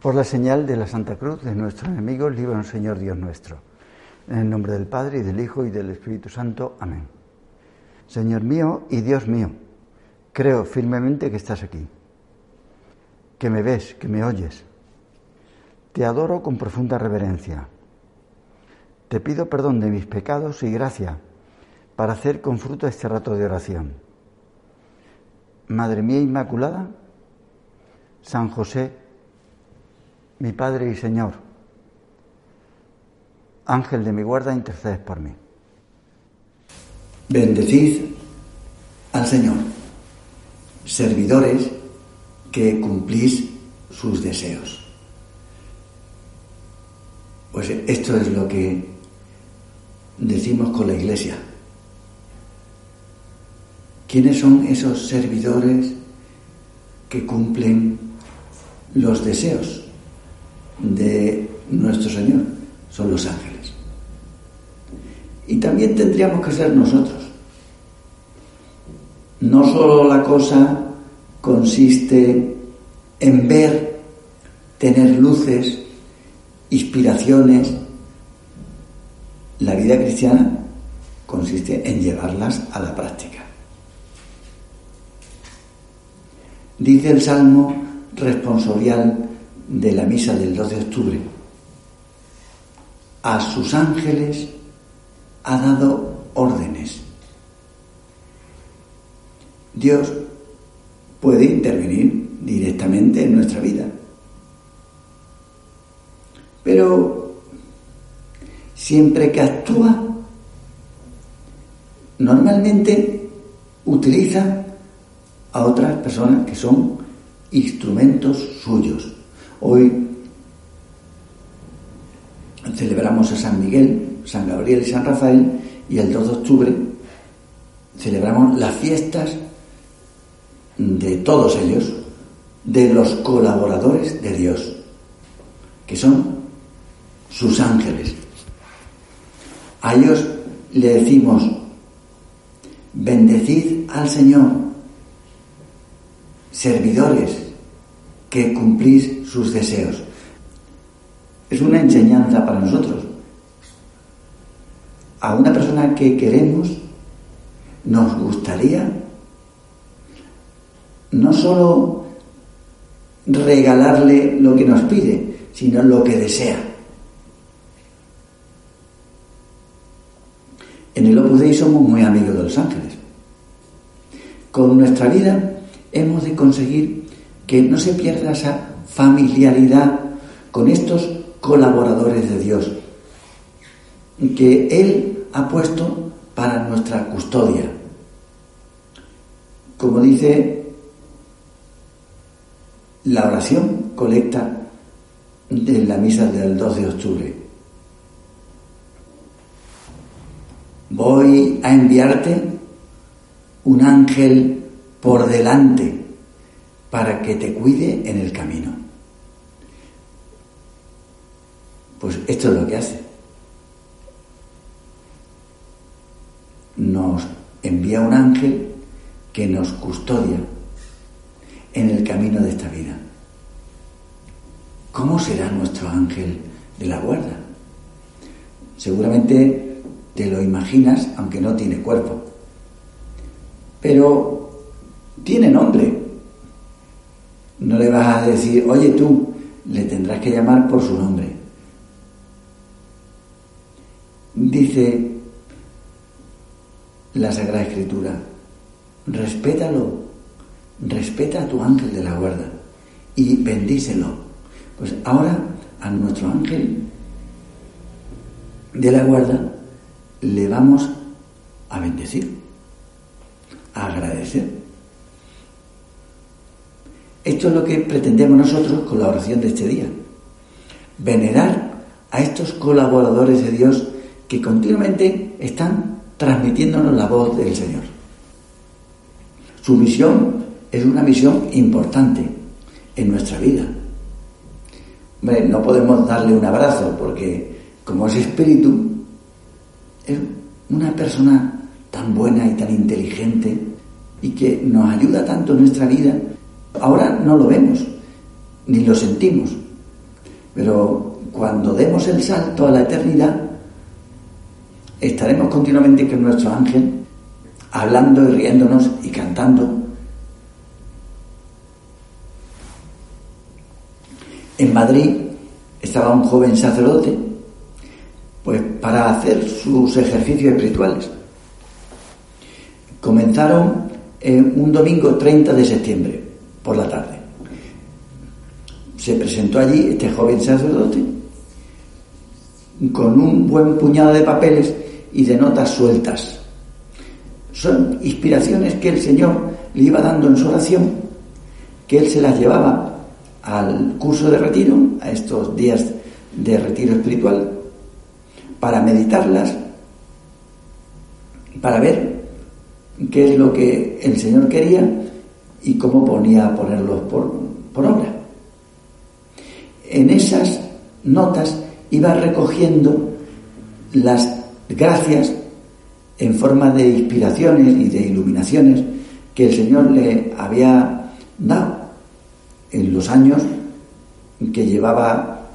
Por la señal de la Santa Cruz de nuestros enemigos, líbranos Señor Dios nuestro. En el nombre del Padre y del Hijo y del Espíritu Santo. Amén. Señor mío y Dios mío, creo firmemente que estás aquí, que me ves, que me oyes. Te adoro con profunda reverencia. Te pido perdón de mis pecados y gracia para hacer con fruto este rato de oración. Madre mía Inmaculada, San José, mi Padre y Señor, Ángel de mi guarda, intercedes por mí. Bendecid al Señor, servidores que cumplís sus deseos. Pues esto es lo que decimos con la Iglesia. ¿Quiénes son esos servidores que cumplen los deseos? De nuestro Señor son los ángeles. Y también tendríamos que ser nosotros. No solo la cosa consiste en ver, tener luces, inspiraciones. La vida cristiana consiste en llevarlas a la práctica. Dice el Salmo responsorial de la misa del 2 de octubre, a sus ángeles ha dado órdenes. Dios puede intervenir directamente en nuestra vida. Pero siempre que actúa, normalmente utiliza a otras personas que son instrumentos suyos. Hoy celebramos a San Miguel, San Gabriel y San Rafael y el 2 de octubre celebramos las fiestas de todos ellos, de los colaboradores de Dios, que son sus ángeles. A ellos le decimos, bendecid al Señor, servidores que cumplís sus deseos. Es una enseñanza para nosotros. A una persona que queremos, nos gustaría no solo regalarle lo que nos pide, sino lo que desea. En el Opus Dei somos muy amigos de los ángeles. Con nuestra vida hemos de conseguir que no se pierda esa familiaridad con estos colaboradores de Dios que Él ha puesto para nuestra custodia. Como dice la oración colecta de la misa del 2 de octubre. Voy a enviarte un ángel por delante para que te cuide en el camino. Pues esto es lo que hace. Nos envía un ángel que nos custodia en el camino de esta vida. ¿Cómo será nuestro ángel de la guarda? Seguramente te lo imaginas, aunque no tiene cuerpo. Pero tiene nombre. No le vas a decir, oye tú, le tendrás que llamar por su nombre. Dice la Sagrada Escritura, respétalo, respeta a tu ángel de la guarda y bendícelo. Pues ahora a nuestro ángel de la guarda le vamos a bendecir, a agradecer. Esto es lo que pretendemos nosotros con la oración de este día. Venerar a estos colaboradores de Dios que continuamente están transmitiéndonos la voz del Señor. Su misión es una misión importante en nuestra vida. no podemos darle un abrazo porque como es espíritu, es una persona tan buena y tan inteligente y que nos ayuda tanto en nuestra vida. Ahora no lo vemos, ni lo sentimos, pero cuando demos el salto a la eternidad, estaremos continuamente con nuestro ángel, hablando y riéndonos y cantando. En Madrid estaba un joven sacerdote, pues para hacer sus ejercicios espirituales. Comenzaron un domingo 30 de septiembre, por la tarde. Se presentó allí este joven sacerdote con un buen puñado de papeles y de notas sueltas. Son inspiraciones que el Señor le iba dando en su oración, que él se las llevaba al curso de retiro, a estos días de retiro espiritual, para meditarlas, para ver qué es lo que el Señor quería y cómo ponía a ponerlos por, obra. En esas notas iba recogiendo las gracias en forma de inspiraciones y de iluminaciones que el Señor le había dado en los años que llevaba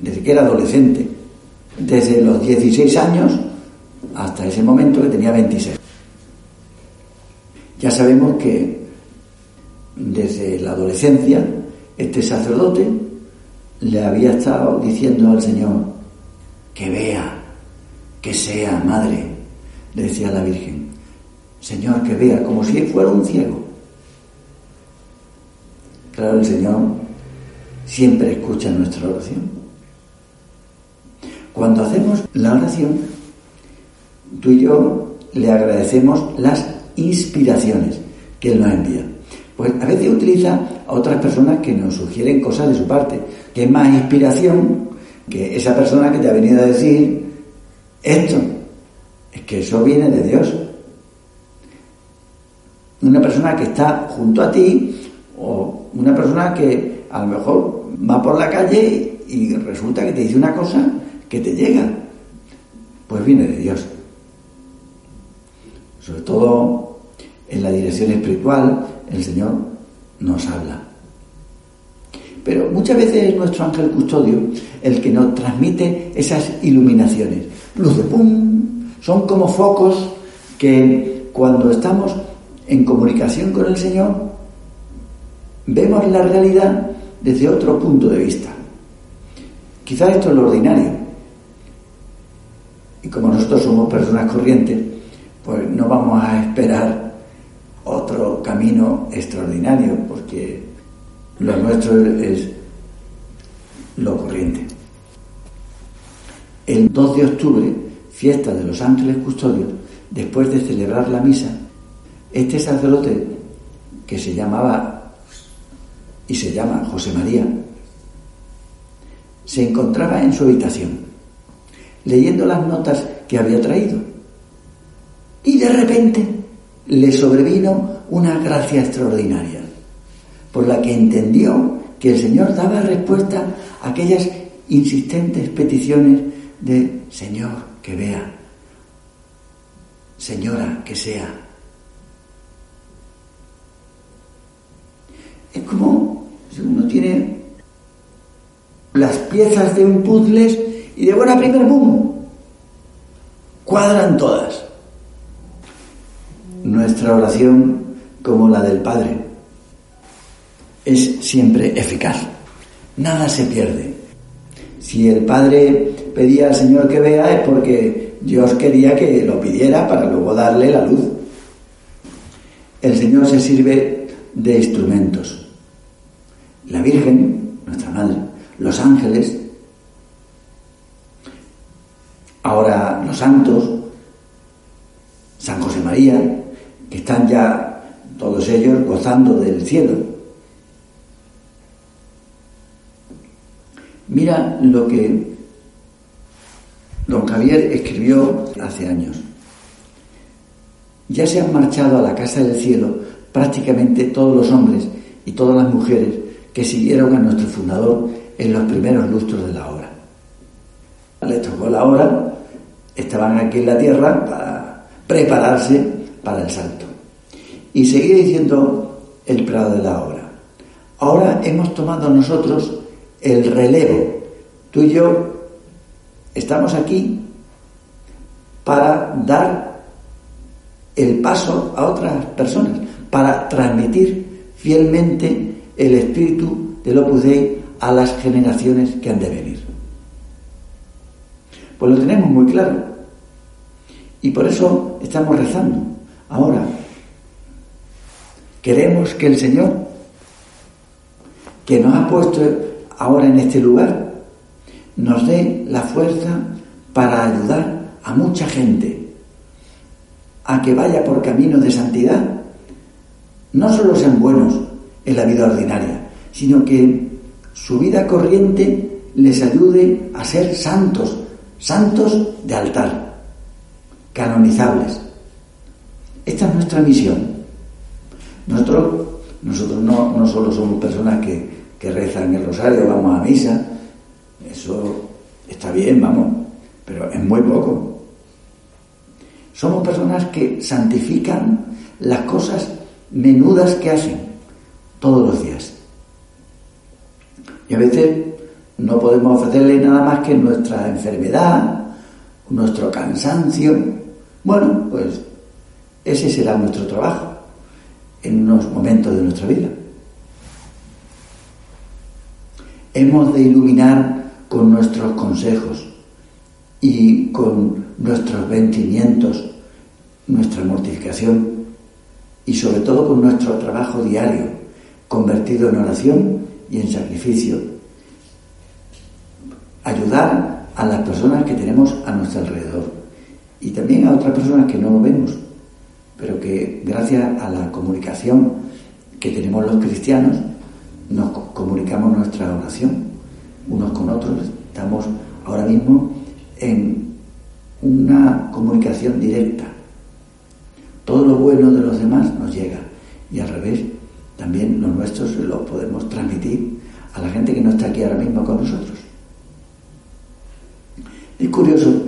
desde que era adolescente, desde los 16 años hasta ese momento que tenía 26. Ya sabemos que desde la adolescencia este sacerdote le había estado diciendo al Señor que vea, que sea madre, le decía la Virgen, Señor, que vea, como si fuera un ciego. Claro, el Señor siempre escucha nuestra oración. Cuando hacemos la oración, tú y yo le agradecemos las inspiraciones que Él nos envía. Pues a veces utiliza a otras personas que nos sugieren cosas de su parte, que es más inspiración que esa persona que te ha venido a decir esto. Es que eso viene de Dios. Una persona que está junto a ti o una persona que a lo mejor va por la calle y resulta que te dice una cosa que te llega, pues viene de Dios. Sobre todo en la dirección espiritual, el Señor nos habla. Pero muchas veces es nuestro ángel custodio el que nos transmite esas iluminaciones. Luz de pum, son como focos que cuando estamos en comunicación con el Señor, vemos la realidad desde otro punto de vista. Quizás esto es lo ordinario. Y como nosotros somos personas corrientes, pues no vamos a esperar otro camino extraordinario, porque lo nuestro es lo corriente. El 2 de octubre, fiesta de los ángeles custodios, después de celebrar la misa, este sacerdote, que se llamaba y se llama José María, se encontraba en su habitación, leyendo las notas que había traído. Y de repente le sobrevino una gracia extraordinaria, por la que entendió que el Señor daba respuesta a aquellas insistentes peticiones de Señor que vea, Señora que sea. Es como si uno tiene las piezas de un puzzle y de buena primera, ¡boom! Cuadran todas. Nuestra oración, como la del Padre, es siempre eficaz. Nada se pierde. Si el Padre pedía al Señor que vea es porque Dios quería que lo pidiera para luego darle la luz. El Señor se sirve de instrumentos. La Virgen, nuestra Madre, los ángeles, ahora los santos, gozando del cielo. Mira lo que don Javier escribió hace años. Ya se han marchado a la casa del cielo prácticamente todos los hombres y todas las mujeres que siguieron a nuestro fundador en los primeros lustros de la obra. Les tocó la hora, estaban aquí en la tierra para prepararse para el salto. Y seguía diciendo el prado de la obra. Ahora hemos tomado nosotros el relevo. Tú y yo estamos aquí para dar el paso a otras personas, para transmitir fielmente el espíritu del Opus Dei a las generaciones que han de venir. Pues lo tenemos muy claro. Y por eso estamos rezando. Ahora, queremos que el Señor, que nos ha puesto ahora en este lugar, nos dé la fuerza para ayudar a mucha gente a que vaya por camino de santidad. No solo sean buenos en la vida ordinaria, sino que su vida corriente les ayude a ser santos, santos de altar, canonizables. Esta es nuestra misión. Nosotros, nosotros no, no solo somos personas que, que rezan el rosario, vamos a misa, eso está bien, vamos, pero es muy poco. Somos personas que santifican las cosas menudas que hacen todos los días. Y a veces no podemos ofrecerle nada más que nuestra enfermedad, nuestro cansancio. Bueno, pues ese será nuestro trabajo en unos momentos de nuestra vida. Hemos de iluminar con nuestros consejos y con nuestros vencimientos, nuestra mortificación y sobre todo con nuestro trabajo diario, convertido en oración y en sacrificio. Ayudar a las personas que tenemos a nuestro alrededor y también a otras personas que no lo vemos, pero que gracias a la comunicación que tenemos los cristianos nos comunicamos nuestra oración unos con otros. Estamos ahora mismo en una comunicación directa. Todo lo bueno de los demás nos llega y al revés, también lo nuestro se lo podemos transmitir a la gente que no está aquí ahora mismo con nosotros. Es curioso,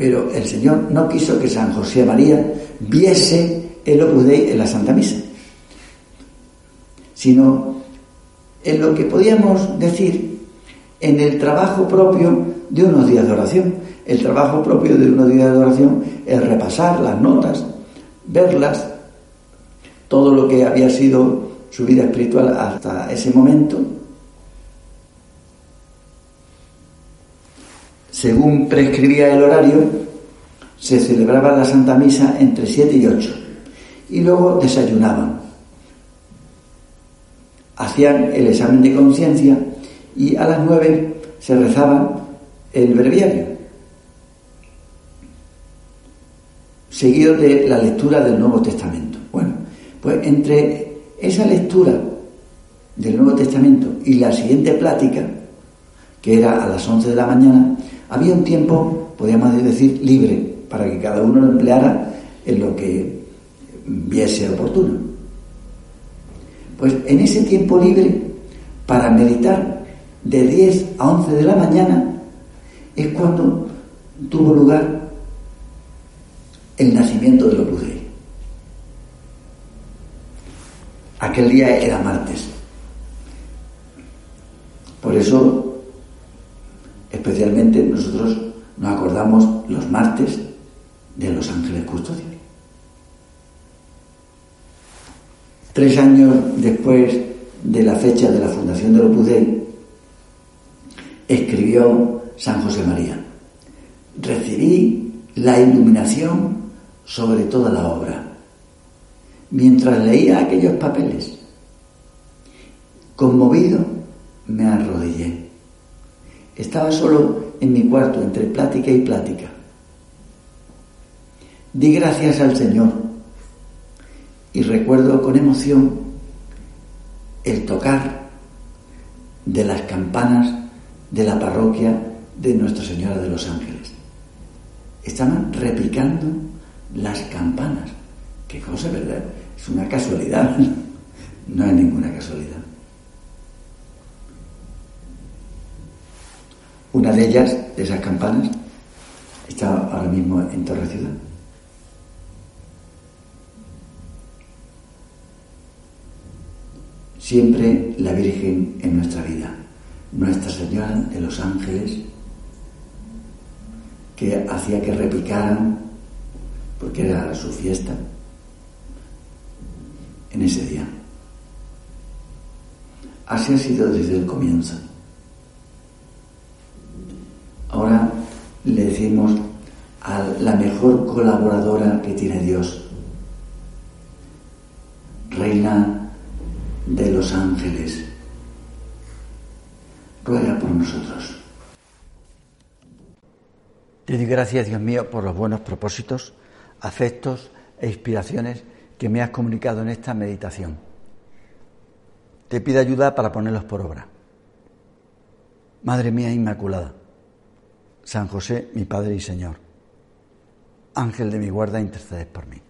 pero el Señor no quiso que San José María viese el Opus Dei en la Santa Misa, sino en lo que podíamos decir en el trabajo propio de unos días de oración. El trabajo propio de unos días de oración es repasar las notas, verlas, todo lo que había sido su vida espiritual hasta ese momento. Según prescribía el horario, se celebraba la Santa Misa entre 7 y 8 y luego desayunaban. Hacían el examen de conciencia y a las nueve se rezaba el breviario, seguido de la lectura del Nuevo Testamento. Bueno, pues entre esa lectura del Nuevo Testamento y la siguiente plática, que era a las once de la mañana, había un tiempo, podríamos decir, libre, para que cada uno lo empleara en lo que viese oportuno. Pues en ese tiempo libre, para meditar de 10 a 11 de la mañana es cuando tuvo lugar el nacimiento de Dei. Aquel día era martes. Por eso, especialmente nosotros nos acordamos los martes de los ángeles custodios. Tres años después de la fecha de la fundación de Opus escribió San José María. Recibí la iluminación sobre toda la obra. Mientras leía aquellos papeles, conmovido, me arrodillé. Estaba solo en mi cuarto, entre plática y plática. Di gracias al Señor y recuerdo con emoción el tocar de las campanas de la parroquia de Nuestra Señora de los Ángeles. Estaban replicando las campanas. Qué cosa, ¿verdad? Es una casualidad. No hay ninguna casualidad. Una de ellas, de esas campanas, está ahora mismo en Torre Ciudad. Siempre la Virgen en nuestra vida, Nuestra Señora de los Ángeles, que hacía que repicaran, porque era su fiesta, en ese día. Así ha sido desde el comienzo. Ahora le decimos a la mejor colaboradora que tiene Dios, Reina de los Ángeles, ruega por nosotros. Te doy gracias, Dios mío, por los buenos propósitos, afectos e inspiraciones que me has comunicado en esta meditación. Te pido ayuda para ponerlos por obra. Madre mía Inmaculada, San José, mi Padre y Señor, Ángel de mi guarda, intercedes por mí.